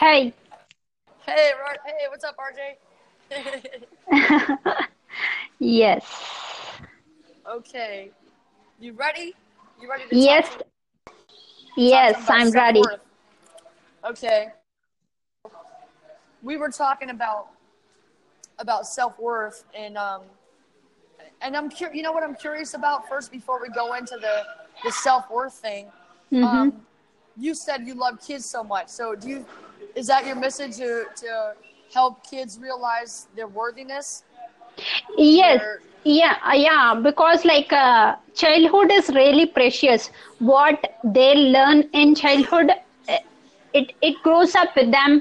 Hey. Hey, Ro- hey, what's up, RJ? Yes. okay, you ready? You ready to Yes. talk, to, talk Yes, about I'm ready. self-worth? Okay. We were talking about about self worth and um and I'm curious. You know what I'm curious about first before we go into the the self worth thing. Mhm. Um, you said you love kids so much. So do you? Is that your message to to help kids realize their worthiness? Yes. Or- Yeah, yeah, because like uh, childhood is really precious. What they learn in childhood, uh, it it grows up with them.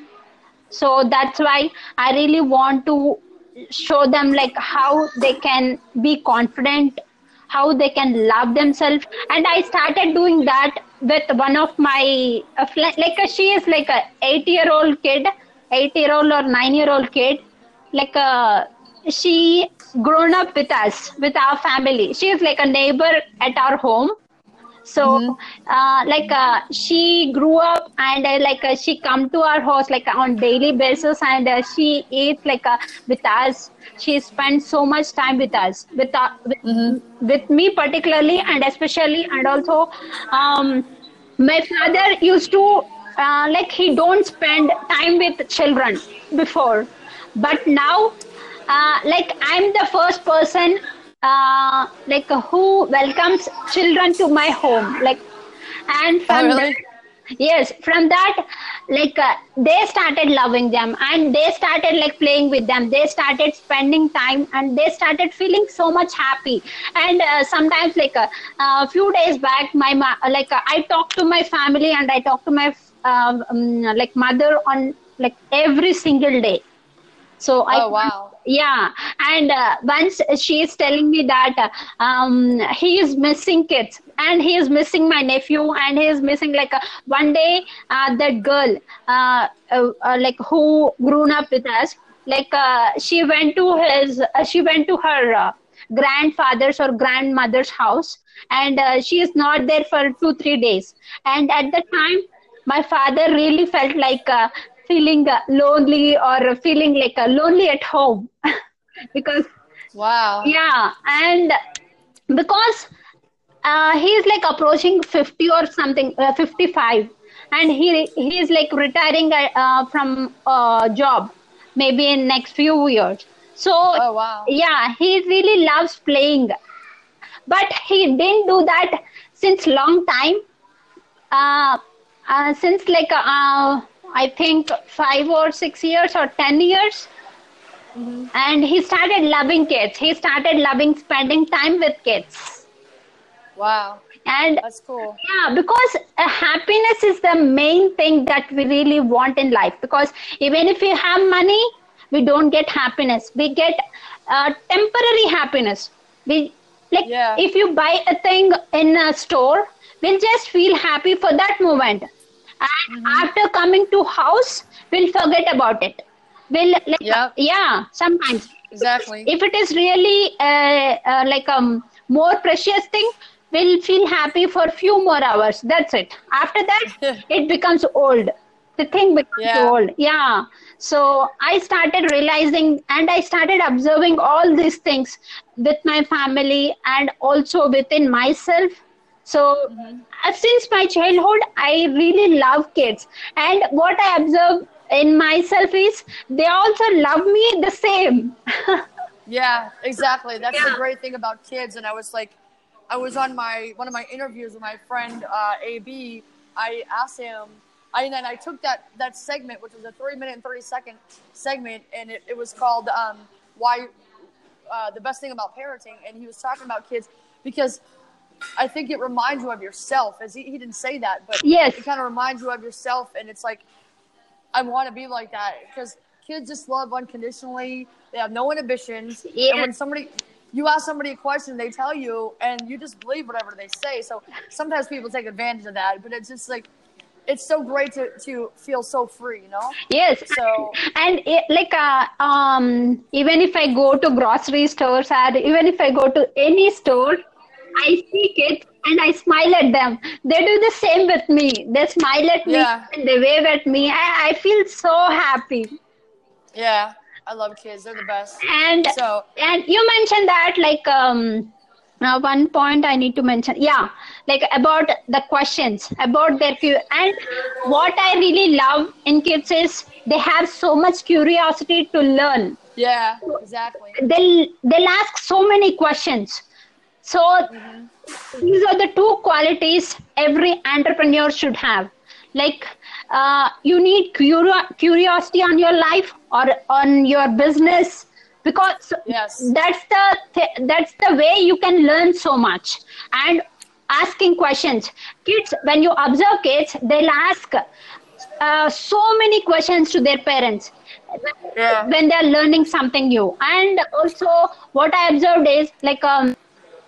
So that's why I really want to show them like how they can be confident, how they can love themselves. And I started doing that with one of my uh, like uh, she is like a eight year old kid, eight year old or nine year old kid, like uh, she grown up with us with our family. She is like a neighbor at our home so uh, like uh, she grew up and uh, like uh, she come to our house like on daily basis and uh, she eats like uh, with us. She spends so much time with us with, uh, with, with me particularly and especially and also um, my father used to uh, like he don't spend time with children before. But now uh, like i'm the first person uh, like uh, who welcomes children to my home? Like and from really? that, yes from that like uh, they started loving them and they started like playing with them. They started spending time and they started feeling so much happy. And uh, sometimes like a uh, few days back my ma- like uh, i talked to my family and i talked to my um, like mother on like every single day so I Oh, wow. yeah, and uh, once she is telling me that um, he is missing kids and he is missing my nephew and he is missing like uh, one day uh, that girl uh, uh, uh, like who grown up with us like uh, she went to his uh, she went to her uh, grandfather's or grandmother's house and uh, she is not there for two three days and at the time my father really felt like uh, feeling uh, lonely or feeling like uh, lonely at home because Wow. yeah and because uh, he is like approaching 50 or something uh, 55 and he he is like retiring uh, uh, from uh, job maybe in next few years so Oh, wow. yeah he really loves playing but he didn't do that since long time uh, uh, since like uh, I think five or six years or ten years, and he started loving kids. He started loving spending time with kids, Wow. and That's cool. yeah, because uh, happiness is the main thing that we really want in life. Because even if we have money, we don't get happiness. We get uh, temporary happiness. We like Yeah. if you buy a thing in a store, we'll just feel happy for that moment. And after coming to house, we'll forget about it. We'll like, Yep. yeah, sometimes Exactly. if it is really uh, uh, like a um, more precious thing we'll feel happy for few more hours that's it after that it becomes old the thing becomes Yeah. old yeah so i started realizing and i started observing all these things with my family and also within myself so uh, since my childhood i really love kids and what i observe in myself is they also love me the same Yeah, exactly. That's the great thing about kids. And I was like, I was on my one of my interviews with my friend uh, AB. I asked him, I, and then I took that that segment, which was a three minute and thirty second segment, and it, it was called um, "Why uh, the Best Thing About Parenting," and he was talking about kids because I think it reminds you of yourself. As he, he didn't say that, but Yes. it kind of reminds you of yourself, and it's like I want to be like that because kids just love unconditionally. They have no inhibitions. Yeah. And when somebody, you ask somebody a question, they tell you, and you just believe whatever they say. So sometimes people take advantage of that, but it's just like, it's so great to, to feel so free, you know? Yes. So- and it, like uh, um, even if I go to grocery stores or even if I go to any store, I see kids and I smile at them. They do the same with me. They smile at me Yeah. and they wave at me. I, I feel so happy. Yeah, I love kids. They're the best. And So and you mentioned that like um now one point I need to mention. Yeah, like about the questions about their cu- and what I really love in kids is they have so much curiosity to learn. yeah, exactly. They'll they'll ask so many questions. So these are the two qualities every entrepreneur should have. Like uh, you need curio- curiosity on your life or on your business because Yes. that's the th- that's the way you can learn so much and asking questions kids when you observe kids they'll ask uh, so many questions to their parents Yeah. when they're learning something new and also what i observed is like um,